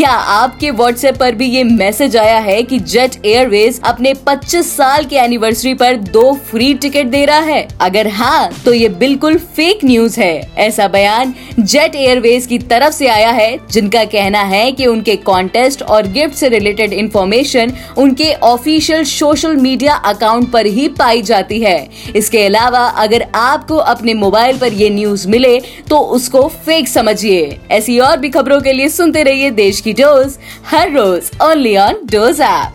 क्या आपके व्हाट्सएप पर भी ये मैसेज आया है कि जेट एयरवेज अपने 25 साल के एनिवर्सरी पर दो फ्री टिकट दे रहा है? अगर हाँ तो ये बिल्कुल फेक न्यूज़ है। ऐसा बयान जेट एयरवेज की तरफ़ से आया है, जिनका कहना है कि उनके कॉन्टेस्ट और गिफ्ट से रिलेटेड इंफॉर्मेशन उनके ऑफिशियल सोशल मीडिया अकाउंट पर ही पाई जाती है। इसके अलावा अगर आपको अपने मोबाइल पर ये न्यूज़ मिले तो उसको फेक समझिए। ऐसी और भी खबरों के लिए सुनते रहिए देश की Doors, her rose only on Doors app.